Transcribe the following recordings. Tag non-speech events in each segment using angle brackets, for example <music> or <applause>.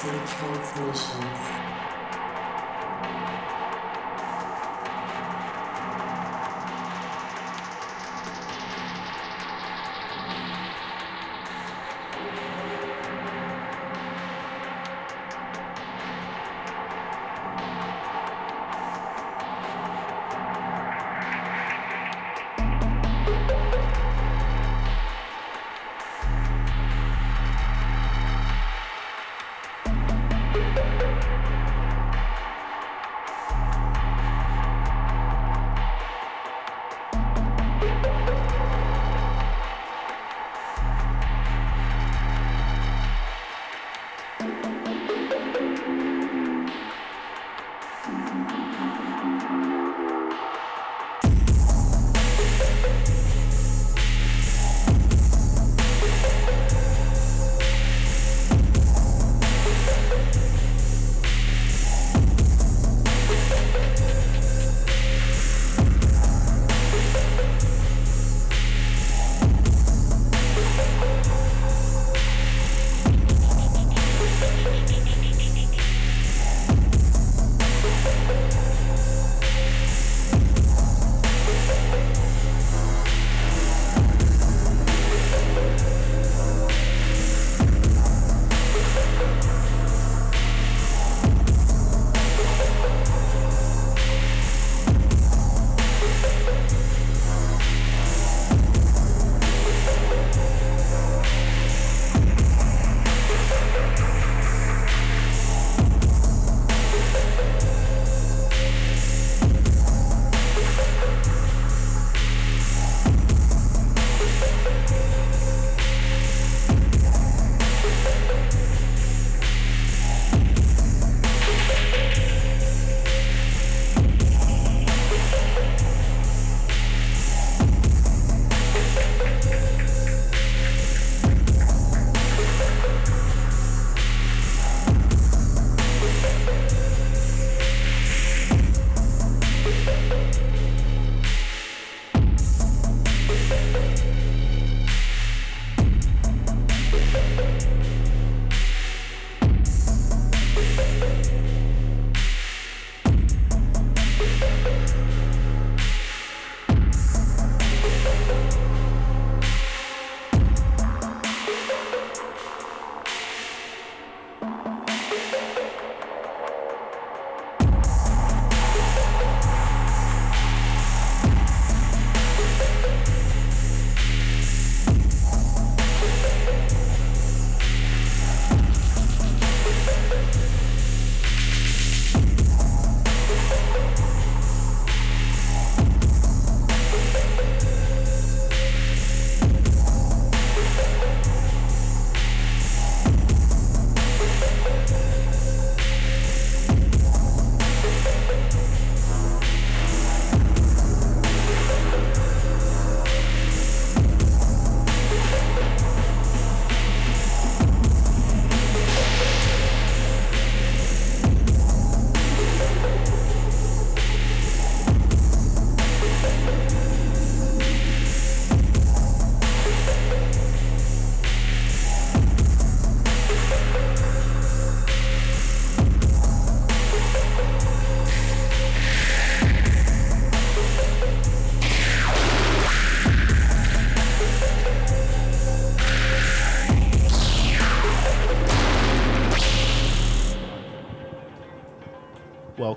Transmissions.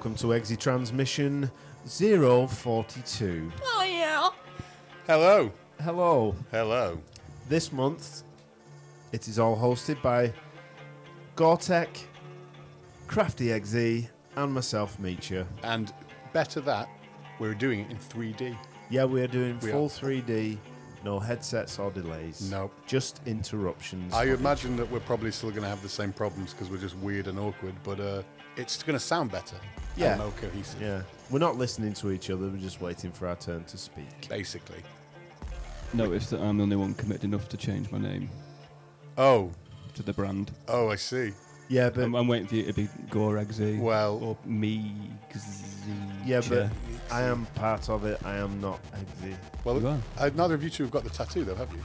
Welcome to Exit Transmission 042. Oh yeah. Hello. Hello. Hello. This month, it is all hosted by Gortek, Krafty EXE, and myself, Meecha. And better that, we're doing it in 3D. Yeah, we're doing We full are. 3D, no headsets or delays. Nope. Just interruptions. I of imagine that we're probably still going to have the same problems because we're just weird and awkward, but uh, it's going to sound better. Yeah. More cohesive. Yeah. We're not listening to each other, we're just waiting for our turn to speak. Basically. Notice that I'm the only one committed enough to change my name Oh. to the brand. Oh, I see. Yeah, but I'm, I'm waiting for you to be Gorexy Well- or me. yeah, but I am part of it. I am not Exy. Well, You are. uh, neither of you two have got the tattoo, though, have you?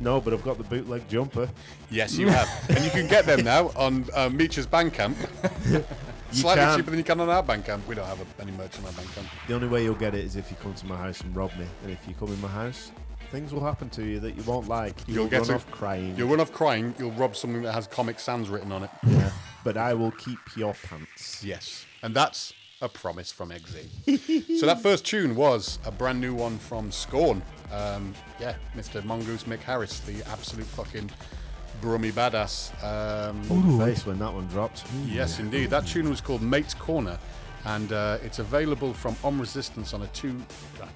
No, but I've got the bootleg jumper. Yes, you have, <laughs> and you can get them now on uh, Meech's Bandcamp. Slightly can. cheaper than you can on our Bandcamp. We don't have a, any merch on our Bandcamp. The only way you'll get it is if you come to my house and rob me. And if you come in my house, things will happen to you that you won't like. You'll, You'll get run to- off crying. You'll run off crying. You'll rob something that has Comic Sans written on it. Yeah. But I will keep your pants. Yes, and that's a promise from Eggsy. <laughs> so that first tune was a brand new one from Scorn. Um, yeah, Mr. Mongoose Mick Harris, the absolute fucking brummy badass. Um, the face when that one dropped. Yes, indeed. That tune was called Mate's Corner, and uh, it's available from Ohm Resistance on a two uh,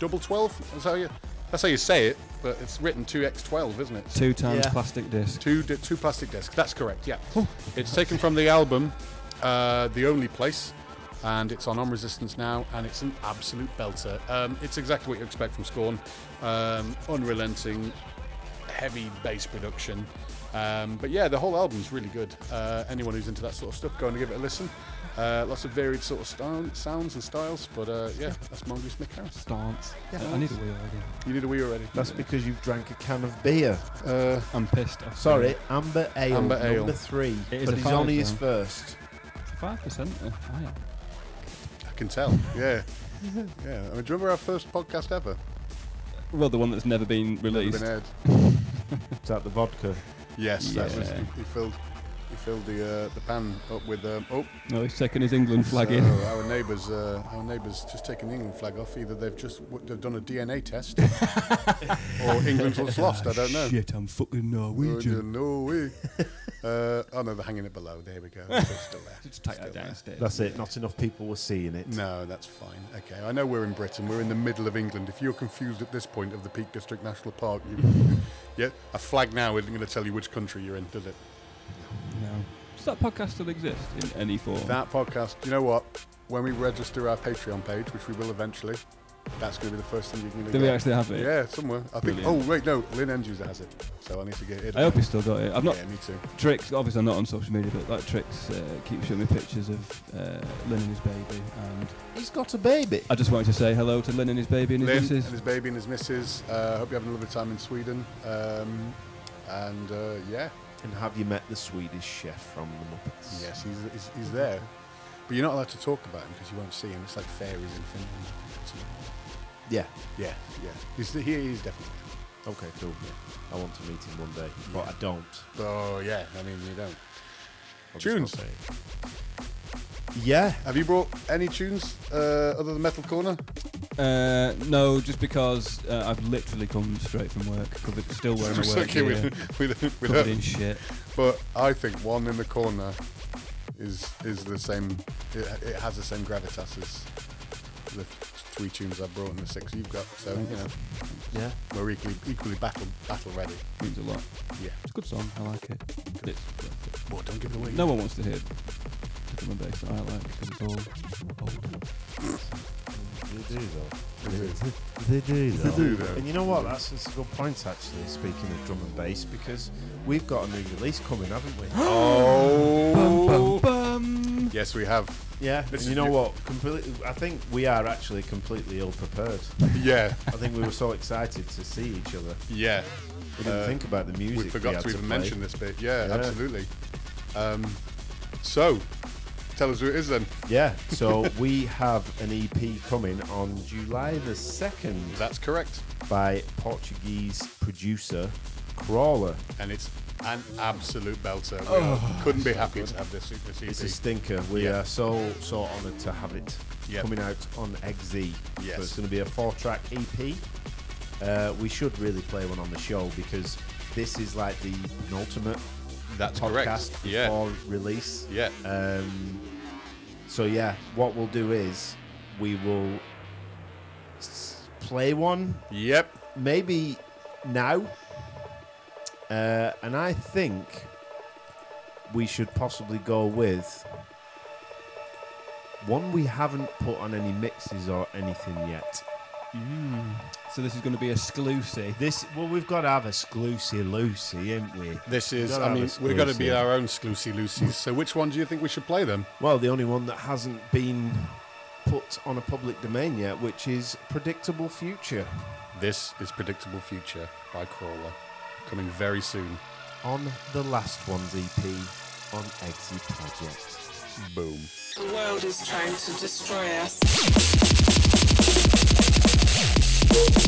double twelve. That's how you. That's how you say it, but it's written two x twelve, isn't it? Two times Yeah. plastic disc. Two di- two plastic discs. That's correct. Yeah. It's taken from the album, uh, The Only Place, and it's on Ohm Resistance now, and it's an absolute belter. Um, it's exactly what you expect from Scorn. Um, unrelenting, heavy bass production. Um, but yeah, the whole album's really good. Uh, anyone who's into that sort of stuff, go and give it a listen. Uh, lots of varied sort of style, sounds and styles, but uh, yeah, that's Mongoose Mick Harris. Stance. I need a wheel again. You need a wee already. That's because you've drank a can of beer. Uh, I'm pissed. off. Sorry, Amber Ale, Amber Ale. number three. It is but a he's five, only his though. first. Five percent. Fire. I can tell. Yeah. Yeah. I mean, do you remember our first podcast ever? Well, the one that's never been Never released. been aired. Is that the vodka? Yes, that was, he, he filled he filled the uh, the pan up with um, oh No, he's taking his England flag so in. our neighbours uh, our neighbours just taken the England flag off. Either they've just w- they've done a DNA test, <laughs> or England was lost. I don't know. Shit, I'm fucking Norwegian. no way. <laughs> uh, oh no, they're hanging it below. There we go. It's still there. Just take that Still there. downstairs. That's it. Not enough people were seeing it. No, that's fine. Okay, I know we're in Britain. We're in the middle of England. If you're confused at this point of the Peak District National Park, you, <laughs> yeah, a flag now isn't going to tell you which country you're in, does it? No. Does that podcast still exist in any form? That podcast, you know what? When we register our Patreon page, which we will eventually, that's going to be the first thing you're going to Do we actually have it? Yeah, somewhere. I think. Brilliant. Oh wait, no, Lynn Andrews has it, so I need to get it. I hope he's still got it. I've not Yeah, me too. Tricks, obviously I'm not on social media, but like Tricks uh, keeps showing me pictures of uh, Lynn and his baby, and He's got a baby. I just wanted to say hello to Lynn and his baby and his Lynn missus. and his baby and his missus. Uh, hope you're having a lovely time in Sweden. Um, and uh, yeah, And have you met the Swedish chef from the Muppets? yes, he's, he's, he's there. But you're not allowed to talk about him because you won't see him. It's like fairies in Finland. Yeah. Yeah, yeah. He's, he, he's definitely Okay, cool. I want to meet him one day, but I don't. there. Oh, yeah. I mean, you don't. Just Tunes. not say it. Yeah. Have you brought any tunes uh, other than Metal Corner? Uh, no, just because uh, I've literally come straight from work, covered, still wearing my work gear, with, with, with covered in shit. But I think one in the corner is is the same. It, it has the same gravitas as the three tunes I brought and the six you've got. So you know Yeah. we're equally equally battle battle ready. Means a lot. Yeah. It's a good song. I like it. It's, Well, don't give it away. no one wants to hear the drum and bass that I like because it's all old. They do, though. They do. They do, They do, though. And you know what? That's, that's a good point, actually, speaking of drum and bass, because we've got a new release coming, haven't we? <gasps> Oh. Bum. Yes, we have. yeah. This And you know new. what? Completely. I think we are actually completely ill prepared. <laughs> Yeah, I think we were so excited to see each other. yeah. We didn't Uh, think about the music. We forgot had to even play. mention this bit. Yeah, Yeah. absolutely. Um, so, tell us who it is then. Yeah. So <laughs> we have an EP coming on July the second That's correct. by Portuguese producer Crawler. And it's an absolute belter. We are- couldn't be happy to have this, this EP. It's a stinker. We Yeah. are so so honoured to have it Yep. coming out on XZ. Yes. So it's going to be a four-track EP. Uh, we should really play one on the show because this is like the ultimate That's podcast correct. Yeah. before release. Yeah. Um, so yeah, what we'll do is we will s- play one Yep. maybe now, uh, and I think we should possibly go with one we haven't put on any mixes or anything yet. Mm. So this is going to be exclusive. This well, we've got to have a Lucy Lucy, ain't we? This is, I mean, we've got to be our own Sclusy Lucy's. So, which one do you think we should play then? Well, the only one that hasn't been put on a public domain yet, which is Predictable Future. This is Predictable Future by Crawler. coming very soon. On the Last Ones EP on Eggsy Project. Boom. The world is trying to destroy us. The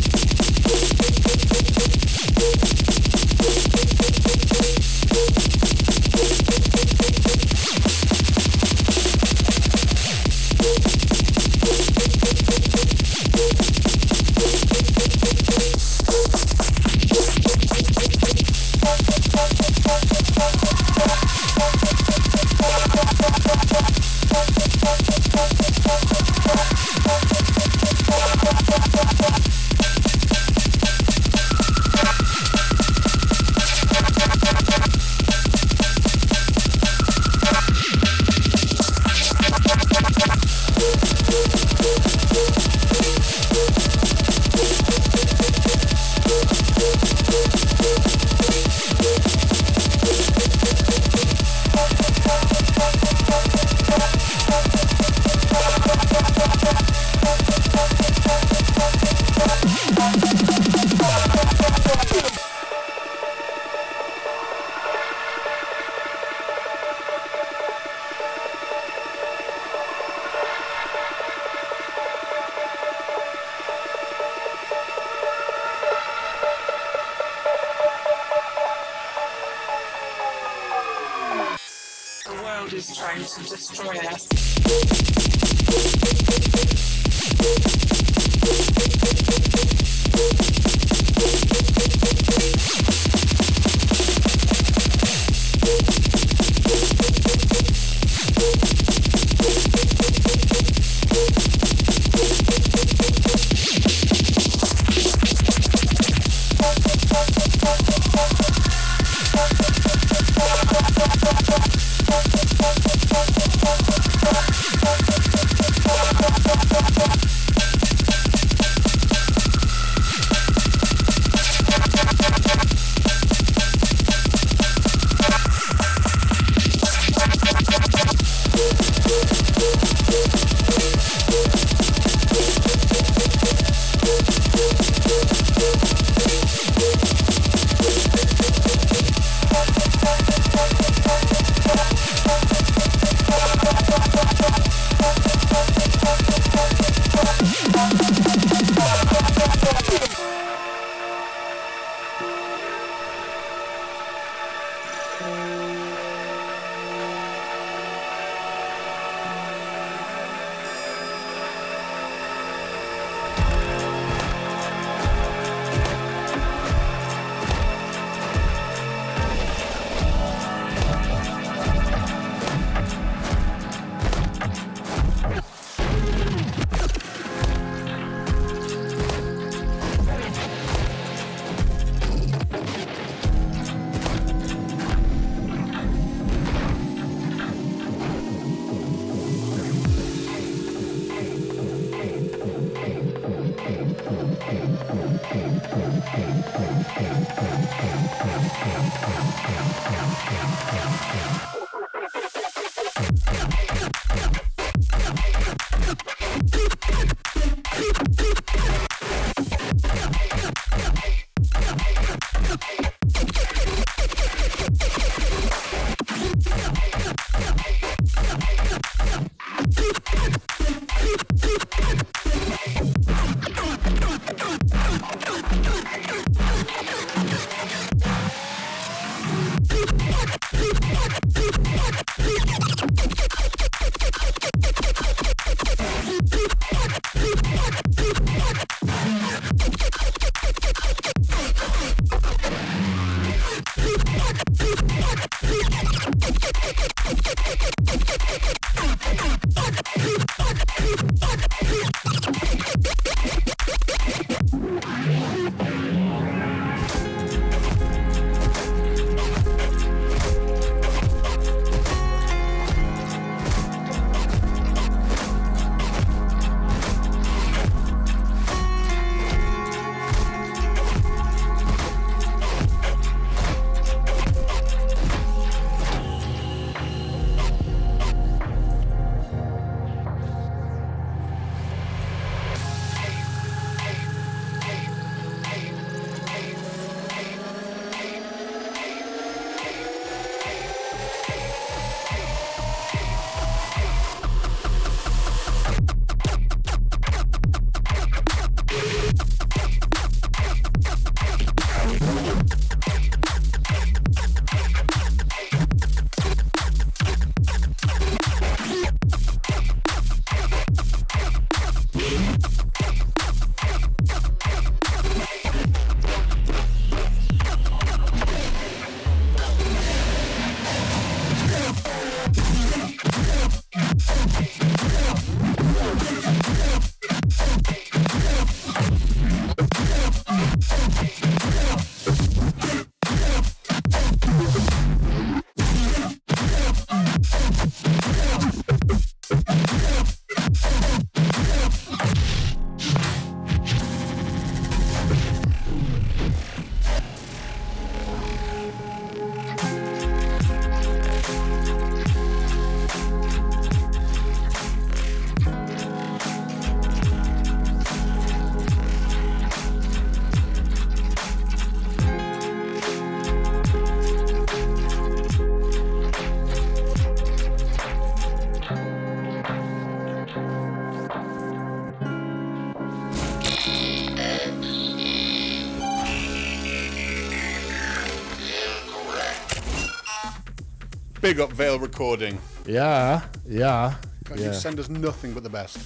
Big up Vale Recording. Yeah, yeah, God, yeah. You send us nothing but the best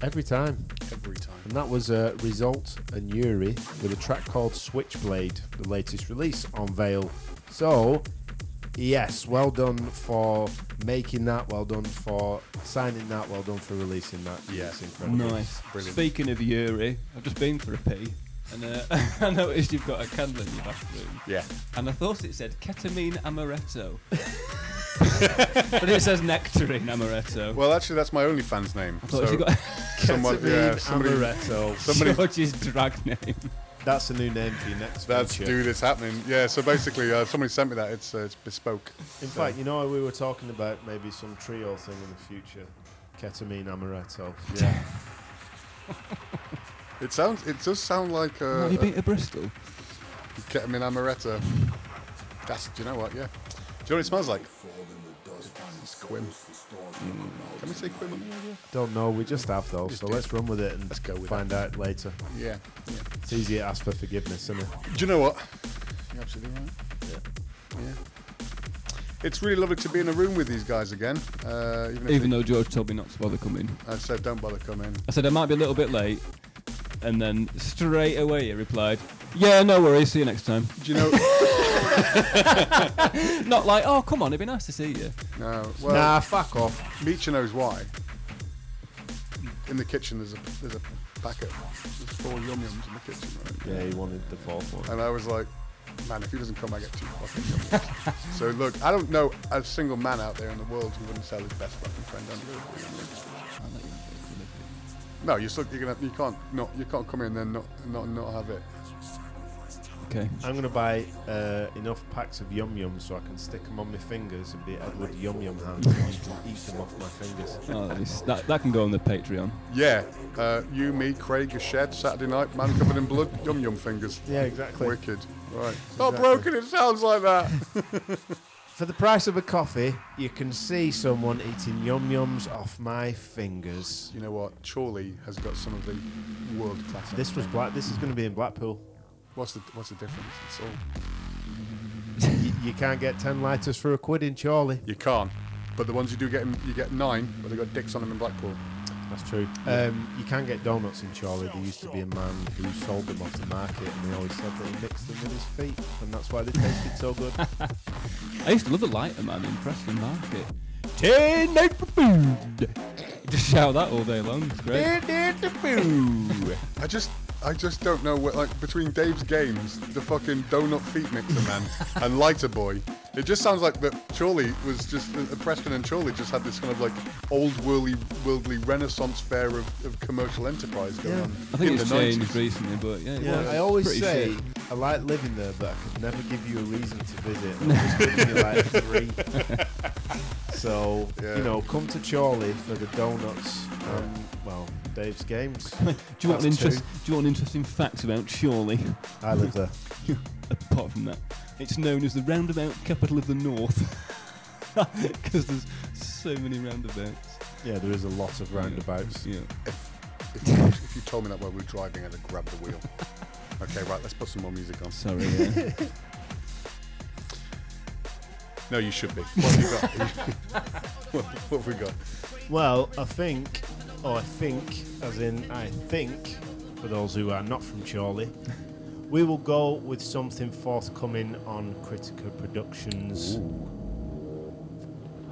Every time. every time. And that was uh, Result and Yuhri with a track called Switchblade, the latest release on Vale. So, yes, well done for making that, well done for signing that, well done for releasing that. Yeah. It's incredible. Nice. Brilliant. Speaking of Yuhri, I've just been for a pee, and uh, <laughs> I noticed you've got a candle in your bathroom, Yeah. and I thought it said ketamine amaretto, <laughs> <laughs> but it says nectarine amaretto. Well, actually, that's my OnlyFans name. I thought So you got <laughs> someone, yeah, somebody, Amaretto. somebody George's drag name. That's a new name for your next That's venture. dude, it's happening. Yeah. So basically, uh, somebody sent me that. It's uh, it's bespoke. In fact, you know, we were talking about maybe some trio thing in the future. Ketamine Amaretto. <laughs> Yeah. it sounds. It does sound like uh, Have you been to Bristol? ketamine amaretto. That's. Do you know what? Yeah. Do you know what it smells like? It's Quim. Can we say Quim on the radio? Don't know, we just have though, so let's run with it and Let's go with find out later. Yeah. yeah. It's easy to ask for forgiveness, isn't it? Do you know what? You're absolutely right. Yeah. Yeah. It's really lovely to be in a room with these guys again. Uh, even Even though George told me not to bother coming. I said, don't bother coming. I said I might be a little bit late, and then straight away he replied, "Yeah, no worries. See you next time." Do you know? <laughs> <laughs> Not like, "Oh, come on, it'd be nice to see you." no. Well, nah, fuck off. Meecha knows why. In the kitchen, there's a there's a packet. There's four yum yums in the kitchen, right? Yeah, he wanted the fourth one. And I was like, man, if he doesn't come, I get two fucking yum <laughs> so look, I don't know a single man out there in the world who wouldn't sell his best fucking friend under a yum. No, you're still you're gonna you can't not you can't come in and then not not not have it. Okay. I'm gonna buy uh, enough packs of yum yums so I can stick them on my fingers and be Edward Yum Yum Hand and you can eat them off my fingers. <laughs> Oh, nice. that that can go on the Patreon. Yeah, uh, you, me, Craig, a shed Saturday night, man covered in blood, yum yum fingers. <laughs> Yeah, exactly. Wicked. Right. Not Exactly. broken. It sounds like that. <laughs> For the price of a coffee, you can see someone eating yum yums off my fingers. You know what? Chorley has got some of the world class. This was black. This is going to be in Blackpool. What's the What's the difference? It's all you, you can't get ten lighters for a quid in Chorley. you can't. But the ones you do get, in, you get nine, but they got dicks on them in Blackpool. That's true. Um, you can get donuts in Chorley. There used to be a man who sold them off the market, and he always said that he mixed them with his feet, and that's why they tasted so good. <laughs> I used to love the lighter man in Preston Market. Ten night for food. <laughs> Just shout that all day long. It's great. I just. I just don't know what, like, between Dave's games, the fucking donut feet mixer man, <laughs> and Lighter Boy, it just sounds like that Chorley was just, uh, Preston and Chorley just had this kind of like old worldly, worldly renaissance fair of, of commercial enterprise going Yeah. on. I think in it's the changed 90s. recently, but yeah. it Yeah, was I always pretty say shit. I like living there, but I could never give you a reason to visit. <laughs> I'm just giving you like three. <laughs> So Yeah. you know, come to Chorley for the donuts and well, Dave's games. <laughs> Do you want an interest? Do you want interesting fact about Chorley? I live there. <laughs> Apart from that, it's known as the roundabout capital of the north <laughs> because there's so many roundabouts. Yeah, there is a lot of roundabouts. Yeah. If, if, you, if you told me that while we were driving, I'd have grabbed the wheel. Okay, right, let's put some more music on. Sorry. Yeah. No, you should be. What have you <laughs> got? what, what have we got? Well, I think, or I think, as in I think, for those who are not from Chorley, we will go with something forthcoming on KRYTIKA Productions.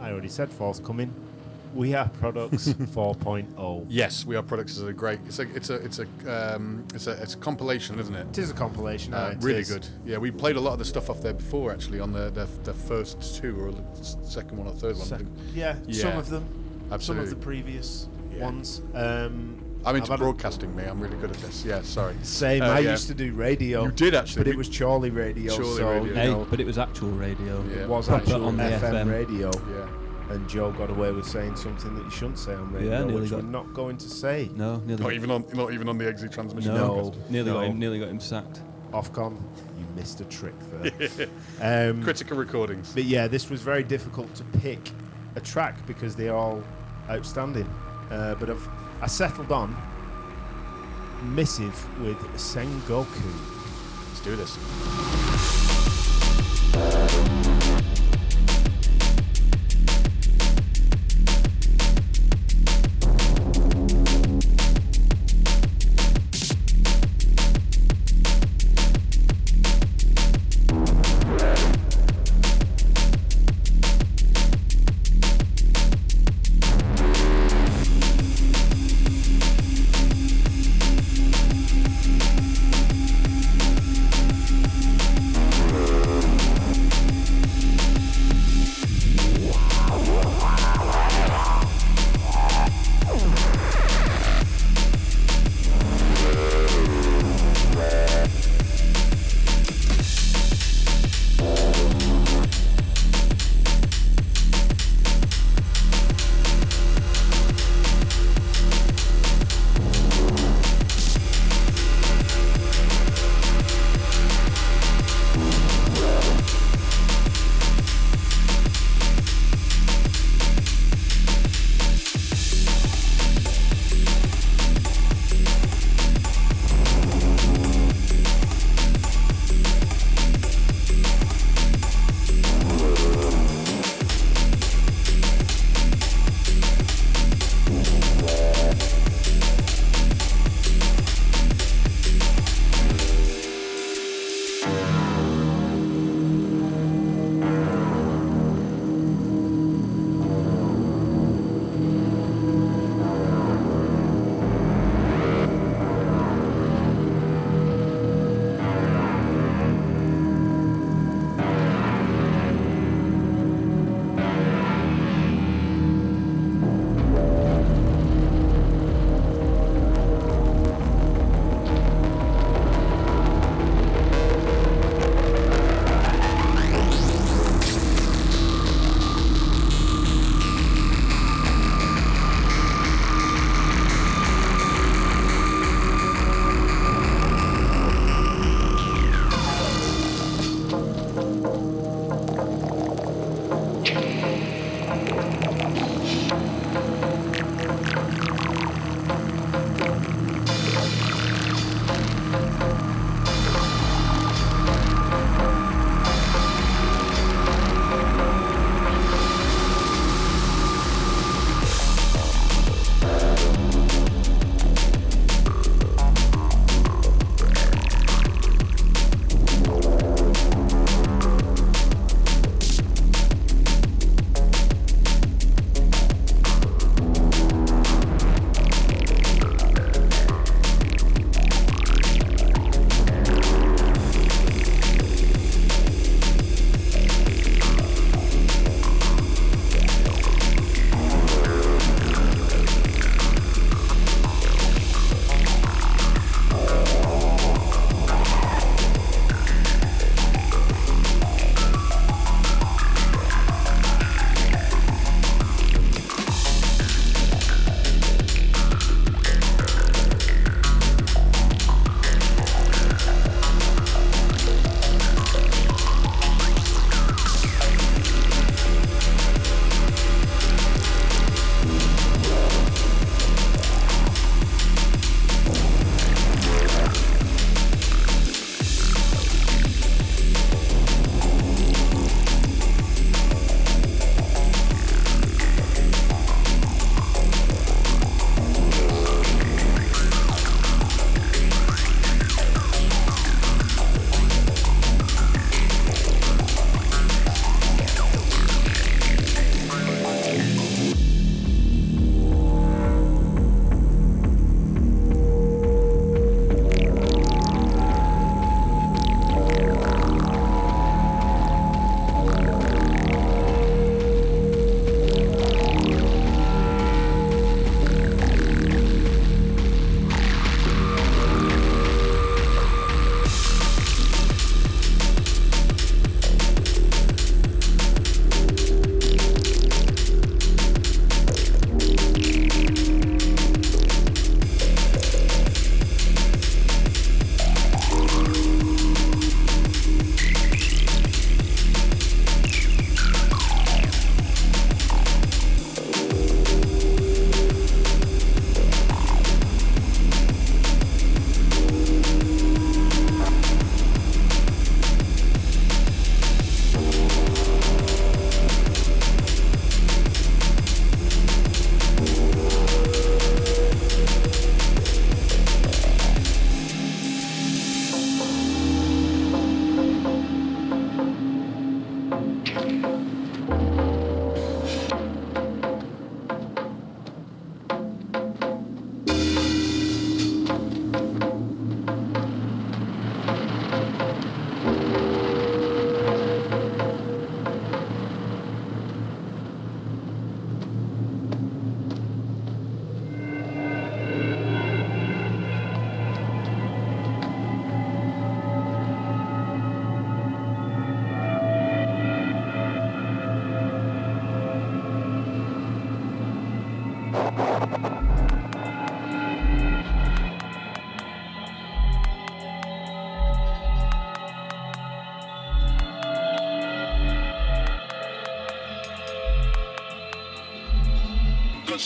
I already said forthcoming. We are Products <laughs> oh. 4.0. Yes, we are products is a great. It's a it's a it's a um, it's a it's a compilation, isn't it? It is a compilation. Uh, it really good. Yeah, we played a lot of the stuff off there before, actually, on the the, the first two or the second one or third one. I Sec- think. yeah, some of them. absolutely. Some of the previous Yeah. ones. Um, I'm I've into had a- broadcasting, me. I'm really good at this. Yeah, sorry. Same. Uh, I yeah. used to do radio. You did actually. but it was Chorley radio. Chorley so, radio. you hey, know, but it was actual radio. Yeah. it was Proper actual on the FM, FM. radio. Yeah. And Joe got away with saying something that you shouldn't say on radio, Yeah, nearly which got- we're not going to say. No, nearly. Not even on not even on the exit transmission. no, podcast. nearly got him. Nearly got him sacked. Ofcom, you missed a trick there. <laughs> um, KRYTIKA recordings. but yeah, this was very difficult to pick a track because they're all outstanding. Uh, but I've, I settled on Missive with Sengoku. Let's do this.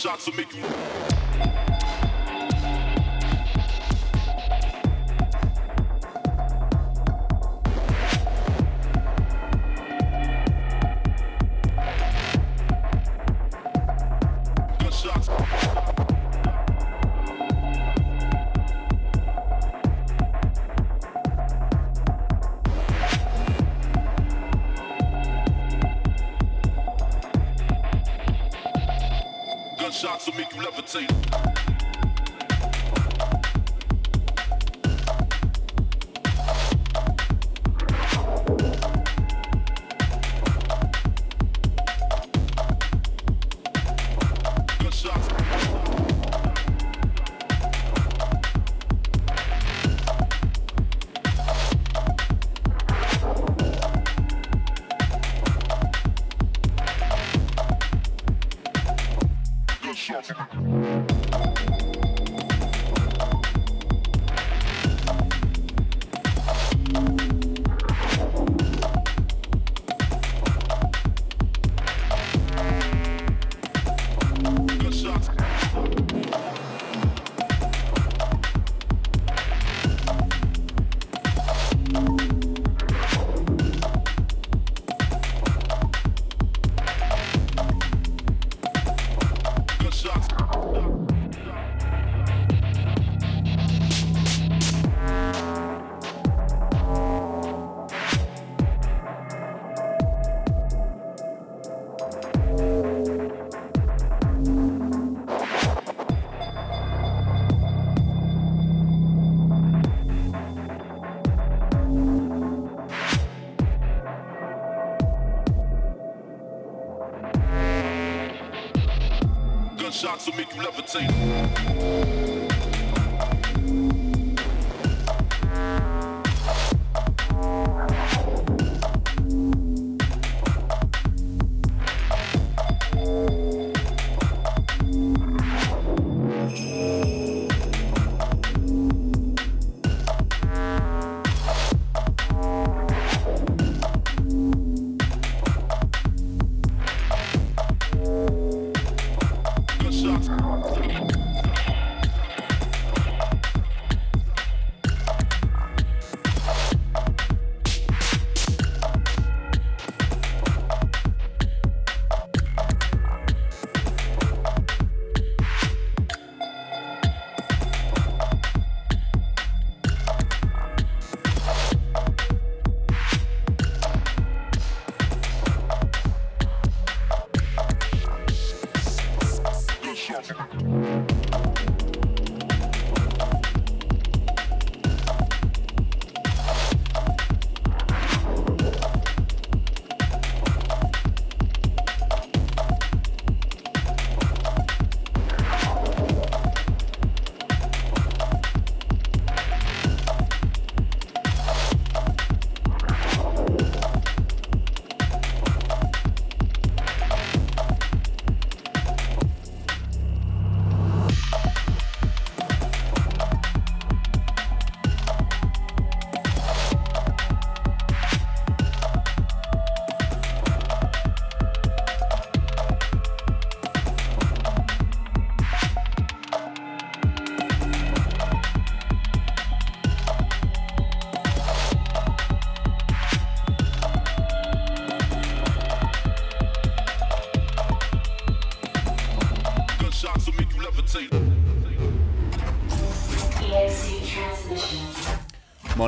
Gunshots will make you. Shut up.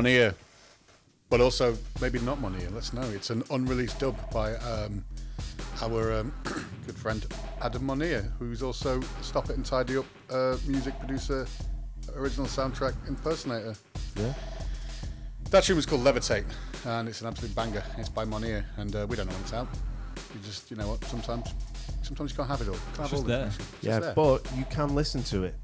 Monir. But also, maybe not Monir, let's know. It's an unreleased dub by um, our um, <clears throat> good friend Adam Monir, who's also Stop It and Tidy Up uh, music producer, original soundtrack impersonator. Yeah. That tune was called Levitate, and it's an absolute banger. It's by Monir, and uh, we don't know when it's out. You just, you know what, sometimes sometimes you can't have it all. You can't have just all the there. It's Yeah, just there. but you can listen to it.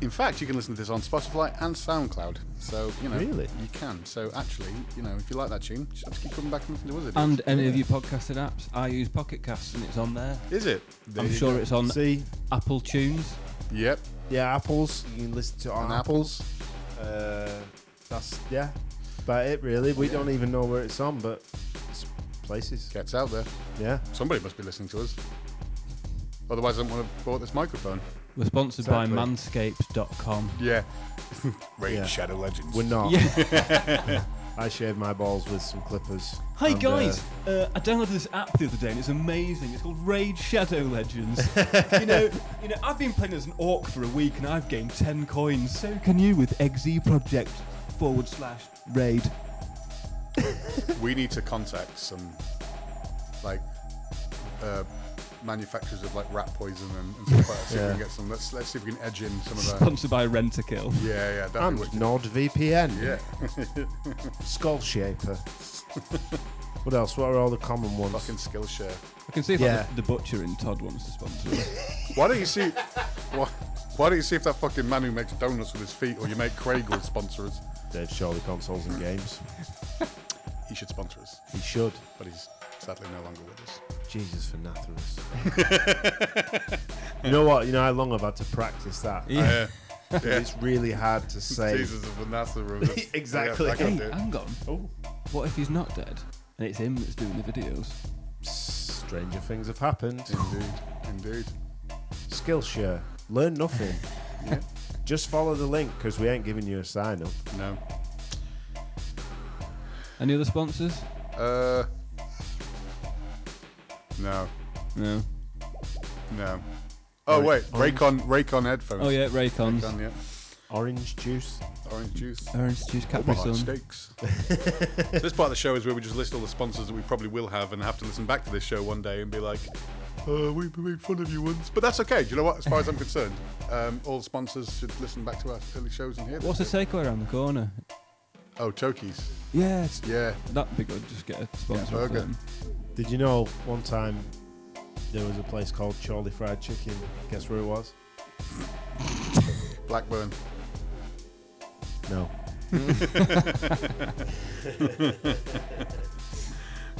In fact, you can listen to this on Spotify and SoundCloud. So, you know, Really? you can. So, actually, you know, if you like that tune, you just have to keep coming back and listen to it. And any of your podcasting apps, I use Pocket Casts and it's on there. Is it? There I'm sure go. it's on See, Apple Tunes. Yep. yeah, apples. You can listen to it on On apples. Uh, that's yeah, about it really. We don't even know where it's on, but it's places. Gets out there. Yeah, Somebody must be listening to us. Otherwise, I don't want to bought this microphone. We're sponsored Exactly. by manscaped.com. Yeah. <laughs> Raid Yeah. Shadow Legends. We're not. Yeah. <laughs> I shaved my balls with some clippers. Hi and, uh, guys, uh, I downloaded this app the other day and it's amazing. It's called Raid Shadow Legends. <laughs> you know, you know, I've been playing as an orc for a week and I've gained ten coins. So can you with EXE Project forward slash Raid. we need to contact some like uh, manufacturers of like rat poison and, and stuff like that. See if we can get some. Let's let's see if we can edge in some of that. Sponsored by Rentokil. Yeah, yeah, that'd and be wicked. NordVPN. Yeah, <laughs> Skull Shaper. what else? What are all the common ones? fucking Skillshare. I can see if Yeah. like, the, the butcher in Todd wants to sponsor us. <laughs> Why don't you see? Why, why don't you see if that fucking man who makes donuts with his feet, or you make Craig will sponsor us? Dave Shawley Consoles and Games. He should sponsor us, He should. but he's sadly no longer with us. Jesus for Natharus. <laughs> you know what? You know how long I've had to practice that. Yeah, yeah. It's really hard to say. Jesus of Vanessa <laughs> Exactly. Yeah, I can't hey, it. hang on. Oh. What if he's not dead and it's him that's doing the videos? Stranger things have happened. Indeed, indeed. Skillshare. Learn nothing. <laughs> Yeah. Just follow the link because we ain't giving you a sign up. No. Any other sponsors? Uh. No. No. No. Oh Right. wait, Raycon Raycon headphones. Oh yeah, Raycons. Raycon, yeah. Orange juice. Orange juice. Orange juice, Capri Omaha Sun. steaks. <laughs> So this part of the show is where we just list all the sponsors that we probably will have and have to listen back to this show one day and be like, uh, we we made fun of you once. But that's okay. Do you know what? As far as I'm concerned, <laughs> um, all sponsors should listen back to our early shows and hear What's the this. takeaway around the corner? Oh, Tokies. Yeah, it's, Yeah. that'd be good. Just get a sponsor. Yeah, off burger. Them. Did you know one time there was a place called Chorley Fried Chicken? Guess where it was? Blackburn. No.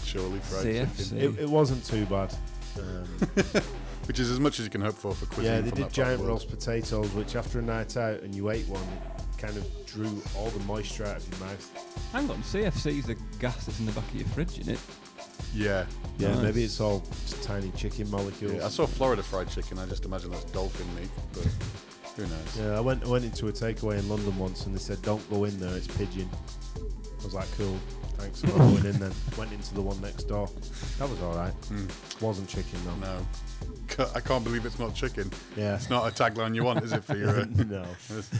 Surely fried CFC. chicken. It, it wasn't too bad. Um, <laughs> Which is as much as you can hope for for cuisine. yeah, they from did that part of giant the world. roast potatoes, which after a night out and you ate one, it kind of drew all the moisture out of your mouth. Hang on, CFC's the gas that's in the back of your fridge, isn't it? Yeah. Yeah, Nice. maybe it's all just tiny chicken molecules. yeah. I saw Florida fried chicken. I just imagine that's dolphin meat, but who knows? Yeah, I went I went into a takeaway in London once and they said don't go in there, it's pigeon. I was like, cool, thanks for not going in then. <laughs> Went into the one next door. That was alright. Mm, Wasn't chicken though. no. I can't believe it's not chicken. Yeah. It's not a tagline you want, is it, for <laughs> your... Uh, no.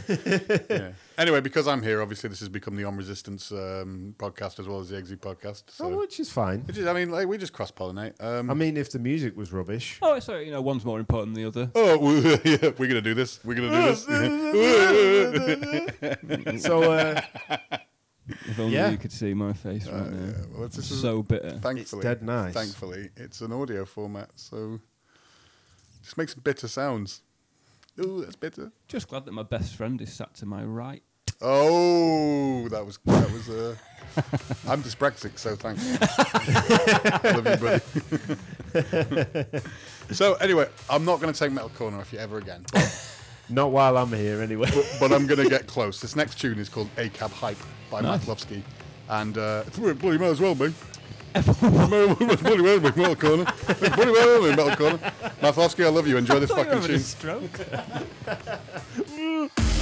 <laughs> yeah. Anyway, because I'm here, obviously this has become the Ohm Resistance um, podcast as well as the Exit podcast. So. Oh, which is fine. Which is, I mean, like, we just cross pollinate. Um, I mean, if the music was rubbish, Oh, sorry, you know, one's more important than the other. oh, we- yeah, we're gonna do this. We're gonna do this. so uh, If only Yeah. you could see my face right now. yeah, well, this is- so bitter. Thankfully, dead nice. Thankfully, it's an audio format, so just makes bitter sounds. Ooh, that's bitter. Just glad that my best friend is sat to my right. Oh, that was that was. Uh, <laughs> I'm dyspraxic, so thanks. <laughs> Love you, buddy. <laughs> so anyway, I'm not going to take Metal Corner off you ever again, not while I'm here anyway. but I'm going to get close. This next tune is called ACAB Hype by Nice. Mathlovsky, and uh, it's bloody bloody might as well be. <laughs> Bloody well be Metal Corner. Bloody well be Metal Corner. Mathlovsky, I love you. Enjoy this fucking tune. <laughs>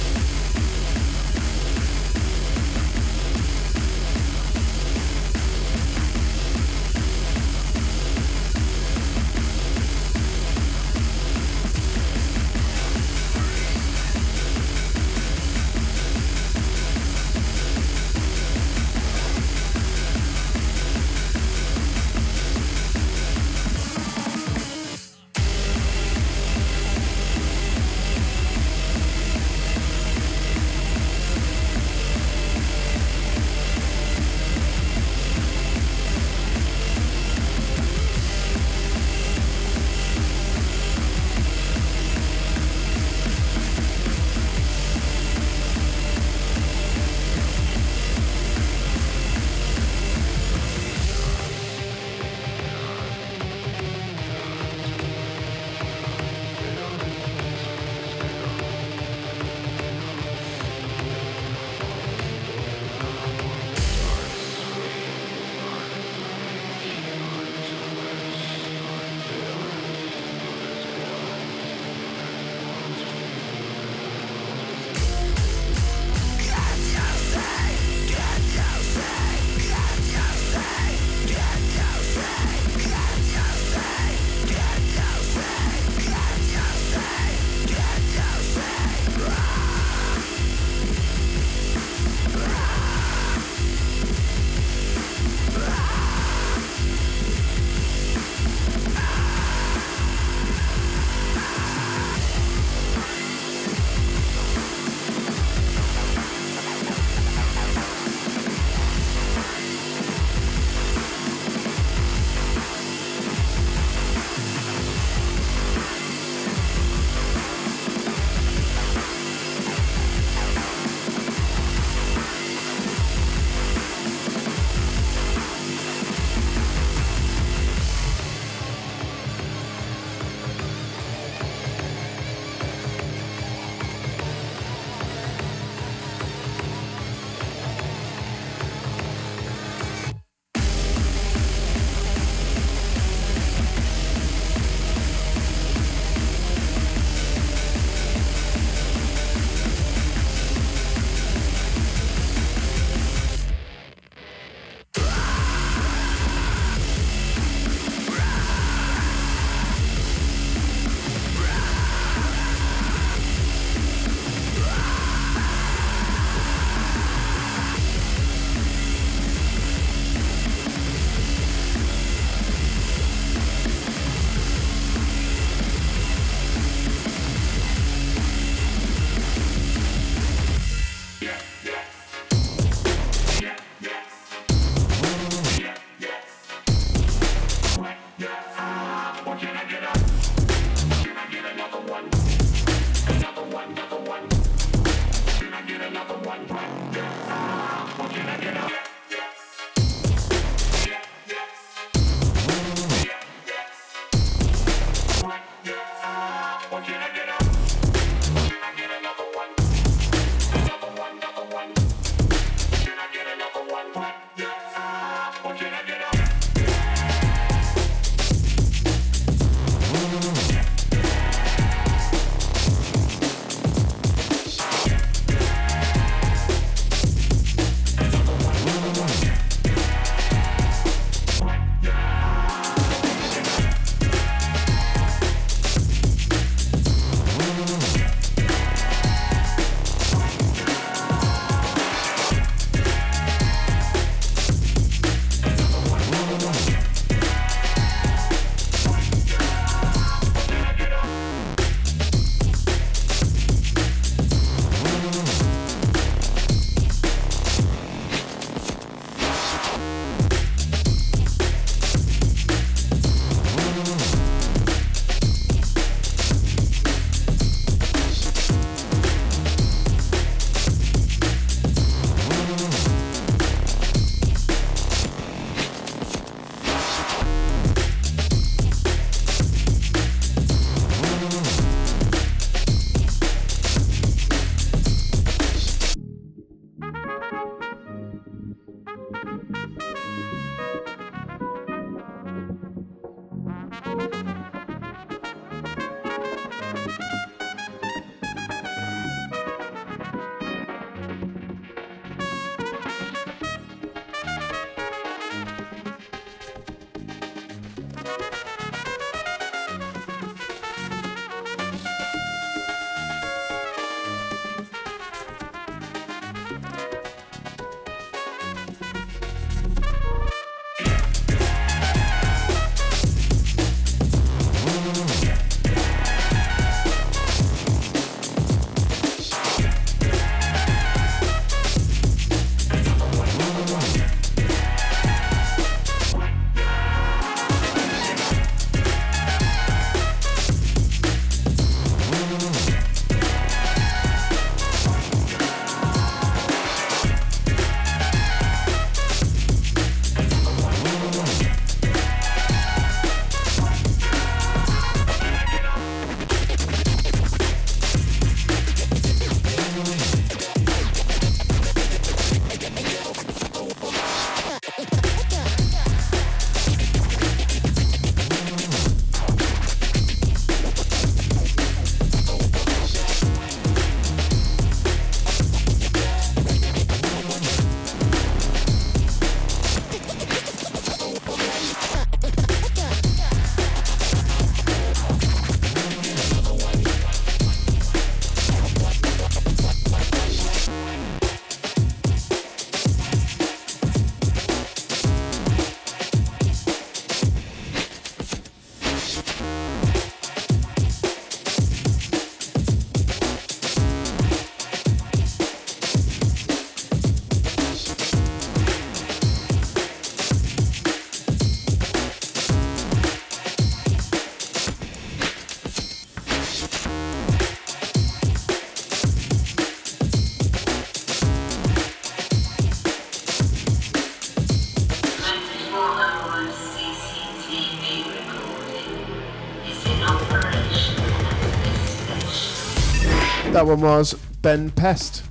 one was Ben Pest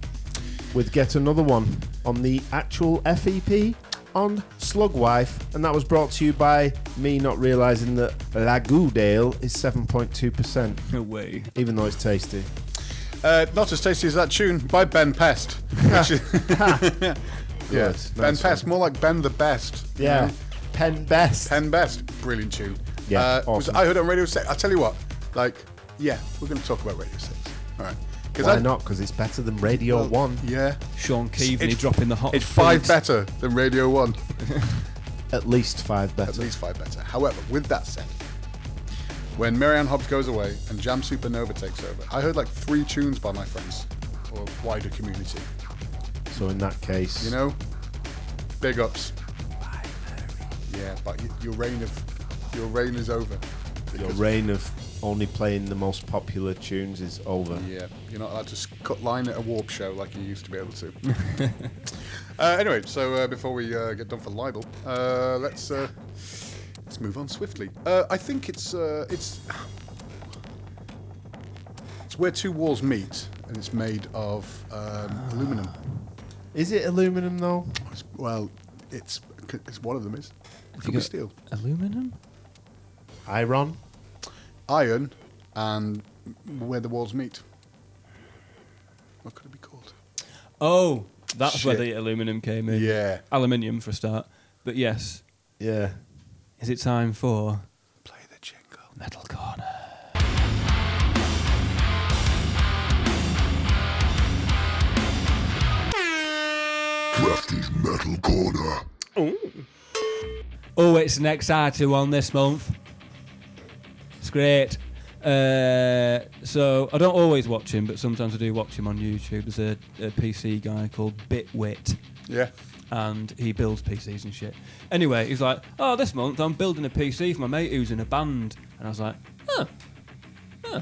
with Get Another One on the actual FEP on Slug Wife, and that was brought to you by me not realising that Lagoodale is 7.2%, <laughs> No way. even though it's tasty. Uh, not as tasty as that tune by Ben Pest. <laughs> Which is, <laughs> yeah, Good, Ben nice Pest, more like Ben the Best. you Yeah, know? Pen Best. Penn Best, brilliant tune. Yeah, uh, was- I heard on Radio Six. I tell you what, like, yeah, we're going to talk about Radio Six. All right, Why I, not? Because it's better than Radio well, 1. Yeah, Shaun Keaveny It's- dropping the hot. it's five beats. better than Radio One. <laughs> At least five better. At least five better. However, with that said, when Mary Anne Hobbs goes away and Jam Supernova takes over, I heard like three tunes by my friends or wider community. So in that case, You know, big ups. Yeah, but your reign of your reign is over. your reign of only playing the most popular tunes is over. Yeah, you're not allowed to cut line at a warp show like you used to be able to. <laughs> <laughs> uh, anyway, so uh, before we uh, get done for libel, uh, let's uh, let's move on swiftly. Uh, I think it's uh, it's it's where two walls meet, and it's made of um, aluminum. Is it aluminum though? It's- well, it's it's one of them is. It you could be steel, Aluminum? Iron? Iron, and where the walls meet. What could it be called? Oh, that's where Shit. the aluminum came in. Yeah. Aluminium for a start. But yes, Yeah. is it time for Play the jingle. Metal Corner? Krafty's Metal Corner. Oh, Oh, it's an exciting one this month. It's great. Uh, so I don't always watch him, but sometimes I do watch him on YouTube. There's a, a PC guy called Bitwit, Yeah. and he builds PCs and shit. Anyway, he's like, "Oh, this month I'm building a PC for my mate who's in a band," and I was like, "Huh, huh.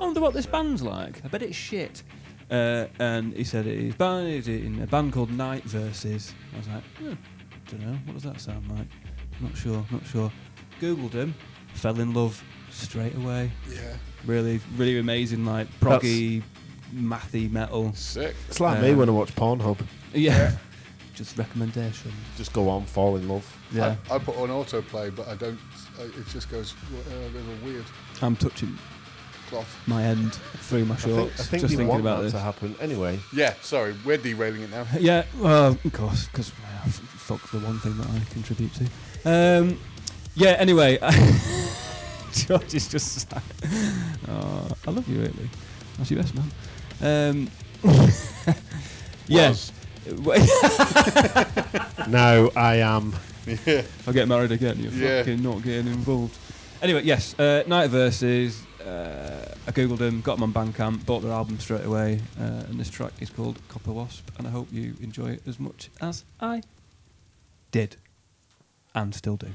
I wonder what this band's like. I bet it's shit." Uh, and he said his band is in a band called Night Verses. I was like, huh, don't know. What does that sound like? Not sure. Not sure. Googled him. Fell in love straight away. Yeah. Really, really amazing. Like proggy, mathy metal. Sick. It's like me Um, when I watch Pornhub. Yeah. <laughs> Just recommendation. Just go on, fall in love. Yeah. I, I put on autoplay, but I don't. Uh, it just goes uh, a little weird. I'm touching Cloth. my end through my I think, shorts. I think just you thinking want about that this. to happen. Anyway, Yeah. Sorry, we're derailing it now. <laughs> Yeah, well, of course, because fuck the one thing that I contribute to. Um, yeah, anyway, <laughs> <laughs> George is just <laughs> like, oh, I love you, Italy. That's your best man. Um, <laughs> yes. no, I am. If I get married again, you're Yeah. fucking not getting involved. Anyway, yes, uh, Night Verses. Uh, I googled them, got them on Bandcamp, bought their album straight away, uh, and this track is called Copper Wasp, and I hope you enjoy it as much as I did, and still do.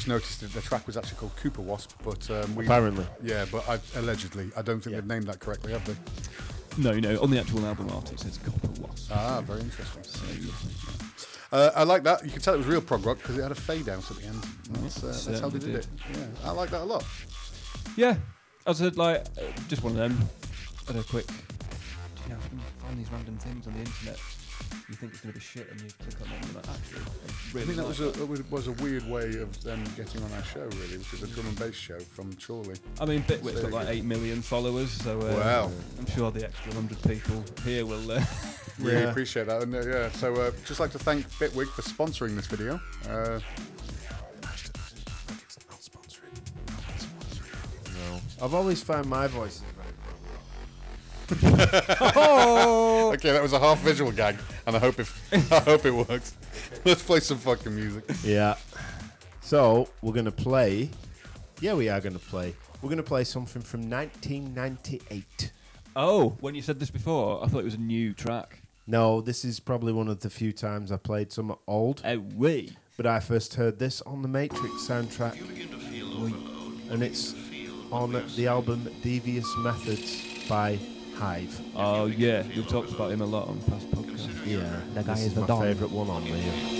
Just noticed that the track was actually called Cooper Wasp, but um, we Apparently. yeah, but I, allegedly, I don't think Yeah. they've named that correctly, have they? No, no. On the actual album art, it says Copper Wasp. Ah, very interesting. Uh, I like that. You could tell it was real prog rock because it had a fade out at the end. That's, uh, that's how they certainly did it. Yeah, I like that a lot. Yeah, as I said, like uh, just one of them. Had a quick. You know, when you find these random things on the internet, you think it's gonna be shit, and you click on it, and you're like, actually, I I really think that like was a, it was- was a weird way of them getting on our show, really, which is a drum and bass show from Chorley. I mean, Bitwit's got like eight million followers, so uh, Wow. I'm sure the extra hundred people here will. Uh, <laughs> Really <laughs> Yeah. appreciate that. And uh, yeah, so uh, just like to thank Bitwit for sponsoring this video. Uh, No. I've always found my voice is <laughs> very okay, that was a half visual gag, and I hope it, <laughs> I hope it works. Let's play some fucking music. Yeah. So we're gonna play. Yeah, we are gonna play. We're gonna play something from 1998. oh, when you said this before, I thought it was a new track. No, this is probably one of the few times I played some old. Oh, we. But I first heard this on the Matrix soundtrack, and it's on the album Devious Methods by Hive. Oh yeah, we've talked about him a lot on past podcasts. Yeah, The guy this is is the my favourite one on there.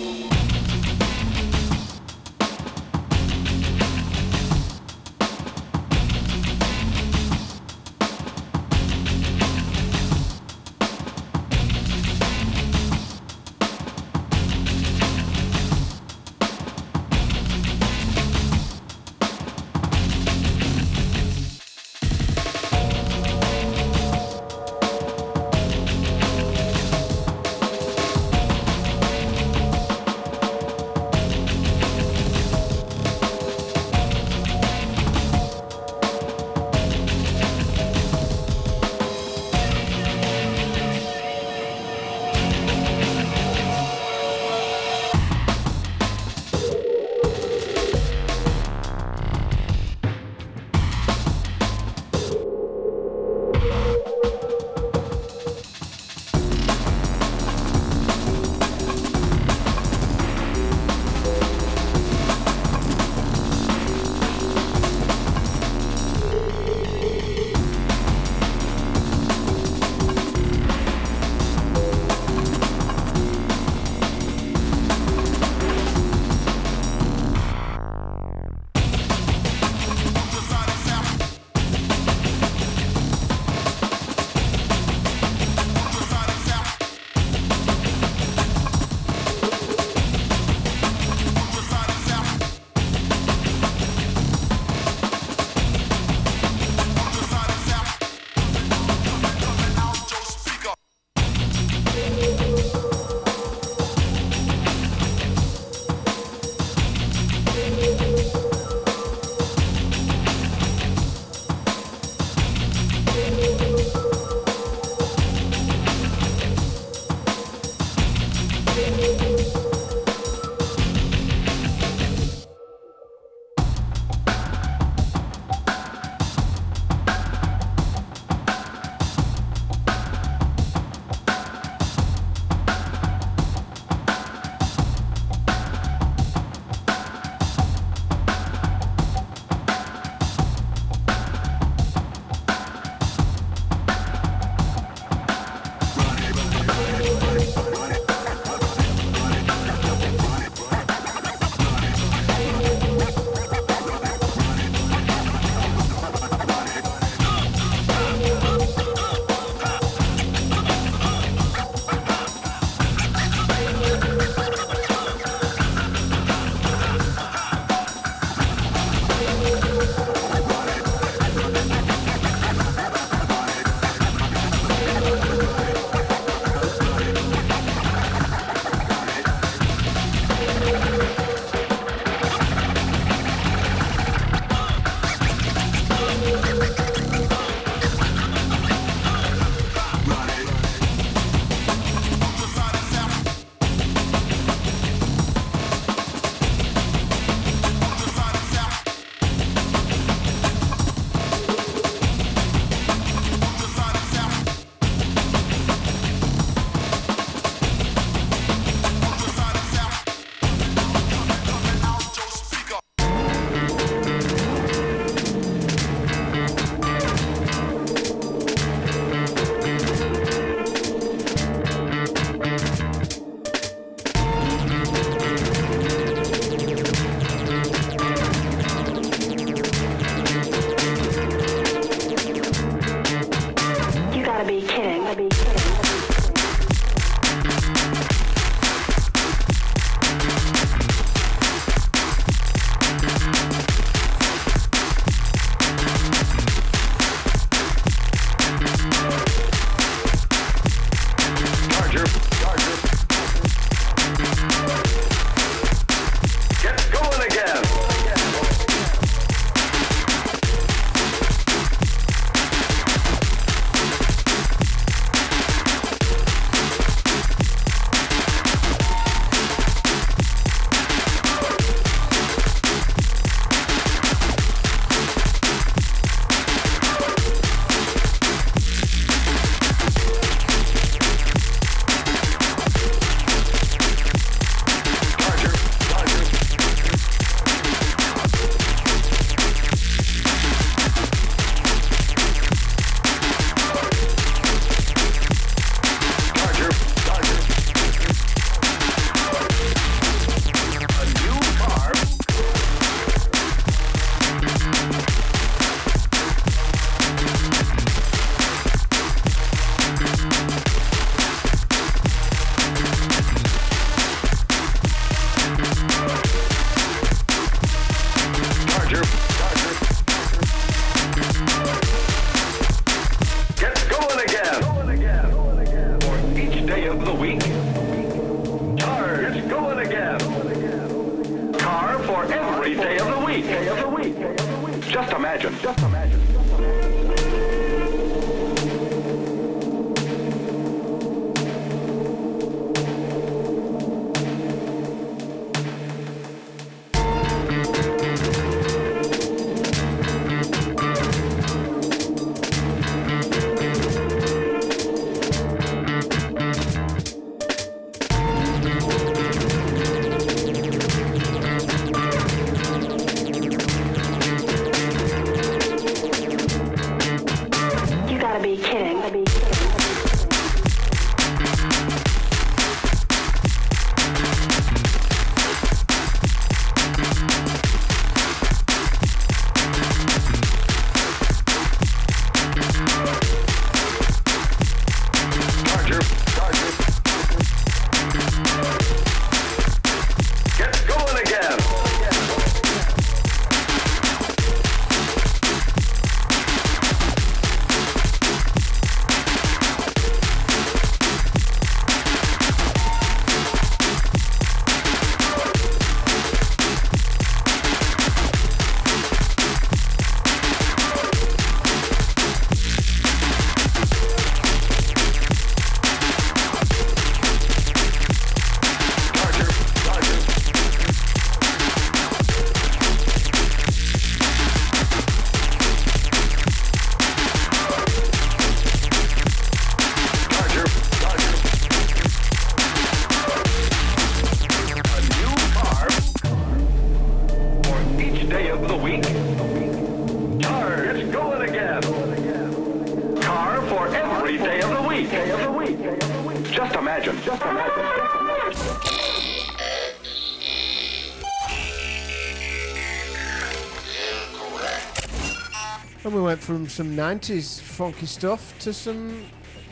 Some 90s funky stuff to some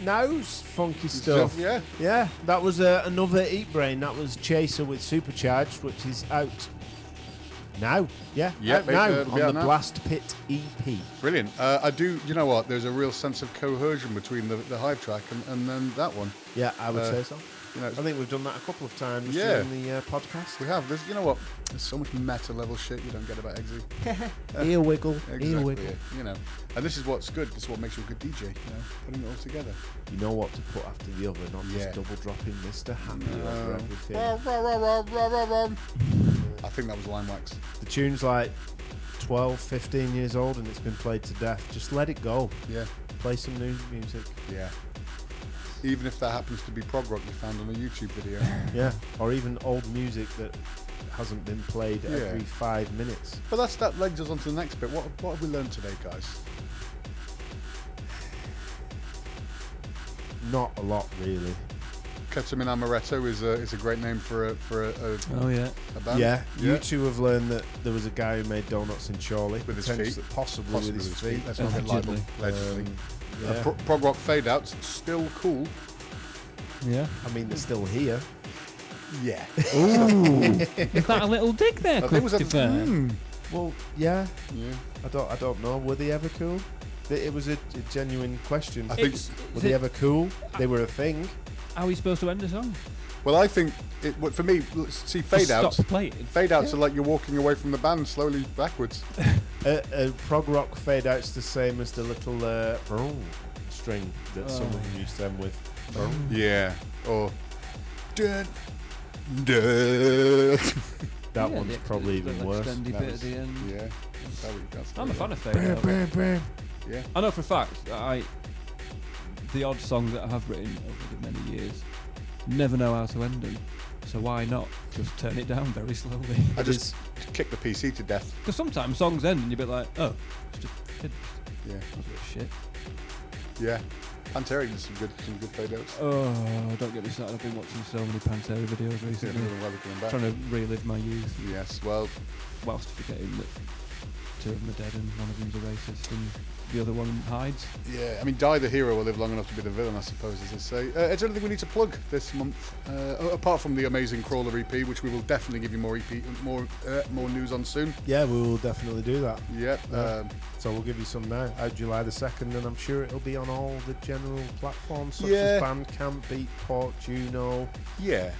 now's funky stuff. Stuff, yeah. Yeah, that was uh, another Eatbrain. That was Chaser with Supercharged, which is out now. Yeah, Yeah, now uh, on the now. Blast Pit EP. Brilliant. Uh, I do. You know what? There's a real sense of cohesion between the, the Hive track and, and then that one. Yeah, I would Uh, say so. You know, I think we've done that a couple of times Yeah. during the uh, podcast. we have. There's. You know what? There's so much meta level shit you don't get about Eggsy. <laughs> Ear wiggle, ear Exactly. wiggle. it, You know. And this is what's good. This is what makes you a good DJ. You know, putting it all together. You know what to put after the other, not Yeah. just double dropping Mr. Happy over everything. I think that was Limewax. The tune's like 12, 15 years old and it's been played to death. Just let it go. Yeah. Play some new music. Yeah. Even if that happens to be prog rock you found on a YouTube video. <laughs> Yeah. Or even old music that hasn't been played Yeah. every five minutes. but that's that leads us on to the next bit. What what have we learned today, guys? Not a lot, really. Ketamine Amaretto is a is a great name for a for a, a, Oh yeah. a band. Yeah. You two have learned that there was a guy who made donuts in Chorley. With his potentially- feet. Possibly, Possibly with his feet. Let's not get Allegedly. libeled. Allegedly. Um, Uh, yeah. pro- prog rock fade outs still cool. Yeah. I mean, they're still here. Yeah. Ooh, <laughs> Is that a little dig there, I think it was a, Christopher? mm, Well, yeah. yeah. I don't. I don't know. Were they ever cool? It it was a, a genuine question. I think. It's- Were is they it- ever cool? They were a thing. How are we supposed to end a song? Well, I think it, for me, see fade Just outs. Stop playing. Fade outs are like you're walking away from the band slowly backwards. <laughs> A, a prog rock fade out's the same as the little uh, string that Oh. someone used them with. Yeah. Or. Dun, dun. <laughs> That Yeah, one's the- probably the even worse. bit was- at the end. Yeah. That's how we- that's how I'm a fan of fade out. Yeah. I know for a fact I, the odd song that I have written over the many years, never know how to end them. So why not just turn it down very slowly? <laughs> I just <laughs> kick the PC to death. Because sometimes songs end and you're a bit like, oh, it's just finished. Yeah. That was a bit shit. Yeah. Pantera did some good, some good outs. Oh, don't get me started. I've been watching so many Pantera videos recently. another one coming back. Trying to relive my youth Yes. Well, whilst forgetting that two of them are dead and one of them's a racist and the other one hides. Yeah, I mean, Die the hero will live long enough to be the villain, I suppose, as they say. Uh, is there anything we need to plug this month, uh, apart from the amazing Crawler EP, which we will definitely give you more EP, more uh, more news on soon. Yeah, we will definitely do that. Yep. Yeah. Um, So we'll give you some now, out July the 2nd, and I'm sure it'll be on all the general platforms such Yeah. as Bandcamp, Beatport, Juno, yeah.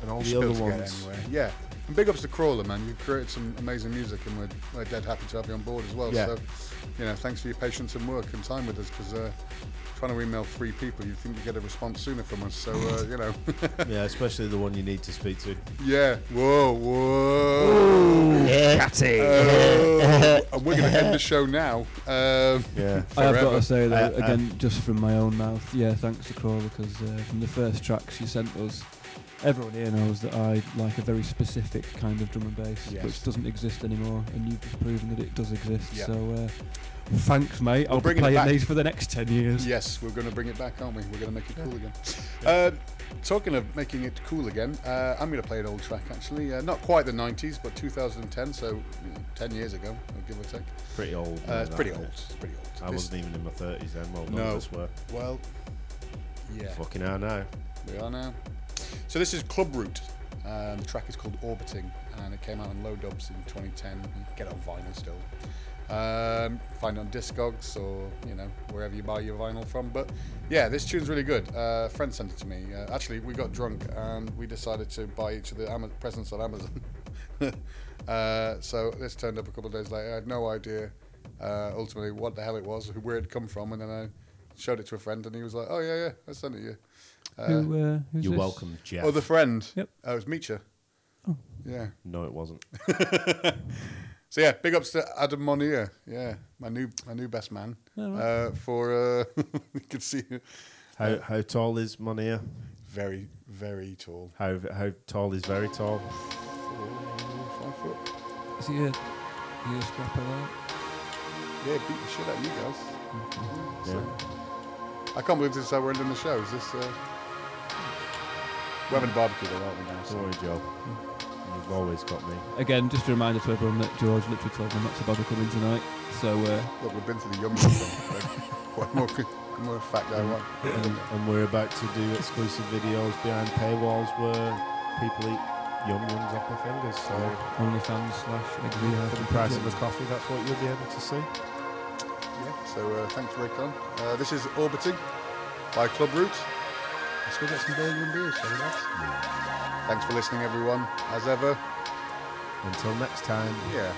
and all We the should be other able to get ones. Anywhere. Yeah. And big ups to Crawler, man. You've created some amazing music, and we're, we're dead happy to have you on board as well. Yeah. So, you know, thanks for your patience and work and time with us, because uh, trying to email three people, you'd think you'd get a response sooner from us. So, uh, you know, <laughs> Yeah, especially the one you need to speak to. yeah. Whoa, whoa. Catty. Oh, <laughs> and we're going to end the show now. Um, <laughs> Yeah. I have got to say though, Uh, uh, again, just from my own mouth, yeah, thanks to Crawler because uh, from the first tracks you sent us, everyone here knows that I like a very specific kind of drum and bass, Yes. which doesn't exist anymore, and you've just proven that it does exist. Yeah. So, uh, thanks, mate. I'll be bringing it playing these for the next ten years. Yes, we're going to bring it back, aren't we? We're going to make it cool again. Uh, talking of making it cool again, uh, I'm going to play an old track actually. Uh, not quite the 90s, but 2010, so you know, 10 years ago, give or take. Pretty old. Uh, it's pretty old. It's pretty old. I This- wasn't even in my 30s then. Well, No. none of us were. Well, yeah, Fucking hell now. we are now. So this is Clubroot. Um, the track is called Orbiting, and it came out on Lo Dubs in 2010. You can get it on vinyl still. Um, find it on Discogs or you know wherever you buy your vinyl from. But yeah, this tune's really good. Uh, a friend sent it to me. Uh, actually, we got drunk and we decided to buy each of the Ama- presents on Amazon. <laughs> uh, so this turned up a couple of days later. I had no idea uh, ultimately what the hell it was, where it come from, and then I showed it to a friend, and he was like, "Oh yeah, yeah, I sent it to you." Uh, Who, uh, who's You're this? welcome, Jeff. Oh, the friend. Yep. Oh, it was Meecha. Yeah. no, it wasn't. <laughs> So yeah, big ups to Adam Monir. Yeah, my new my new best man. Uh, for uh, <laughs> you can see How how tall is Monir? very very tall. How how tall is very tall? Four, five foot. Is he a, is he a scrapper there? Yeah, beat the shit out of you guys. Yeah. So, I can't believe this is how we're ending the show. Is this? Uh, we're having a barbecue though, aren't we now? Sorry, Joe. You've always got me. Again, just a reminder to everyone that George literally told me not to bother coming tonight. So uh, Look, we've been to the yum yum what more, could- what more fact I want? And, and we're about to do exclusive videos behind paywalls where people eat yum yums off their fingers. So OnlyFans slash for the price of a coffee, that's what you'll be able to see. Yeah. So uh, thanks, Raycon. Uh, this is Orbiting by Clubroot. Let's go get some burger and beers, shall we, lads? Thanks for listening, everyone. As ever, Until next time. yeah.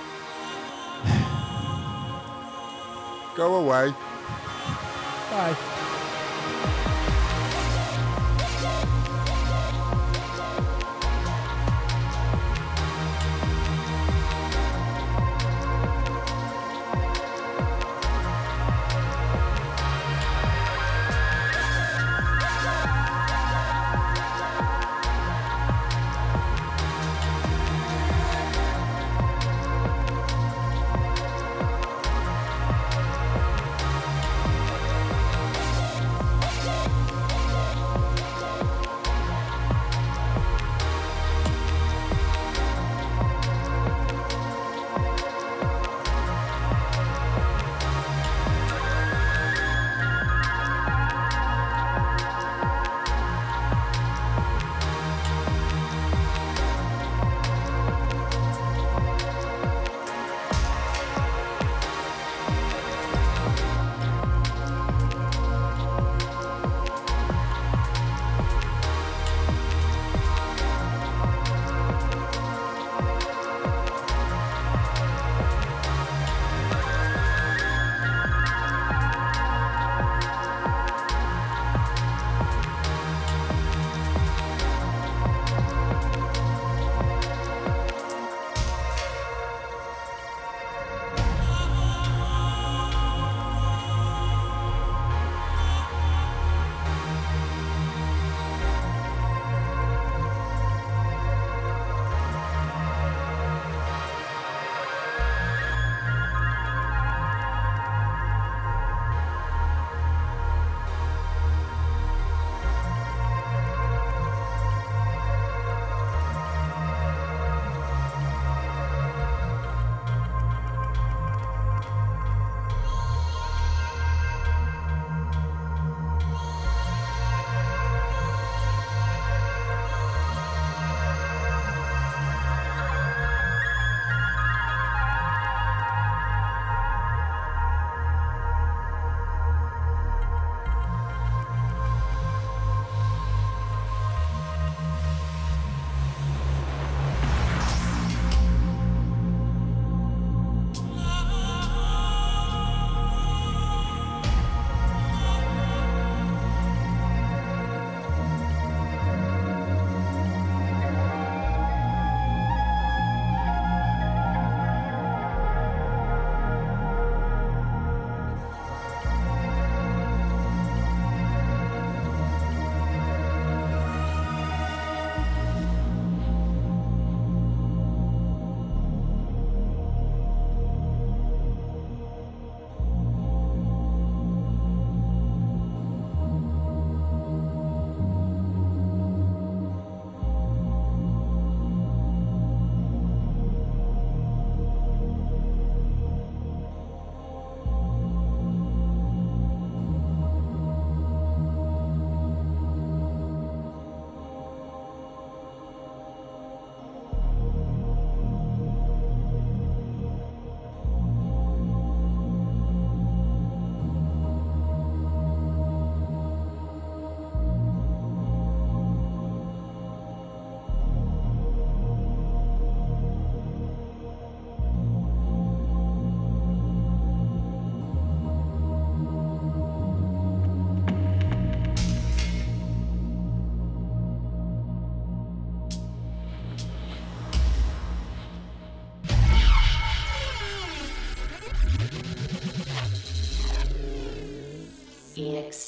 Go away. Bye.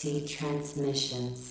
Transmissions.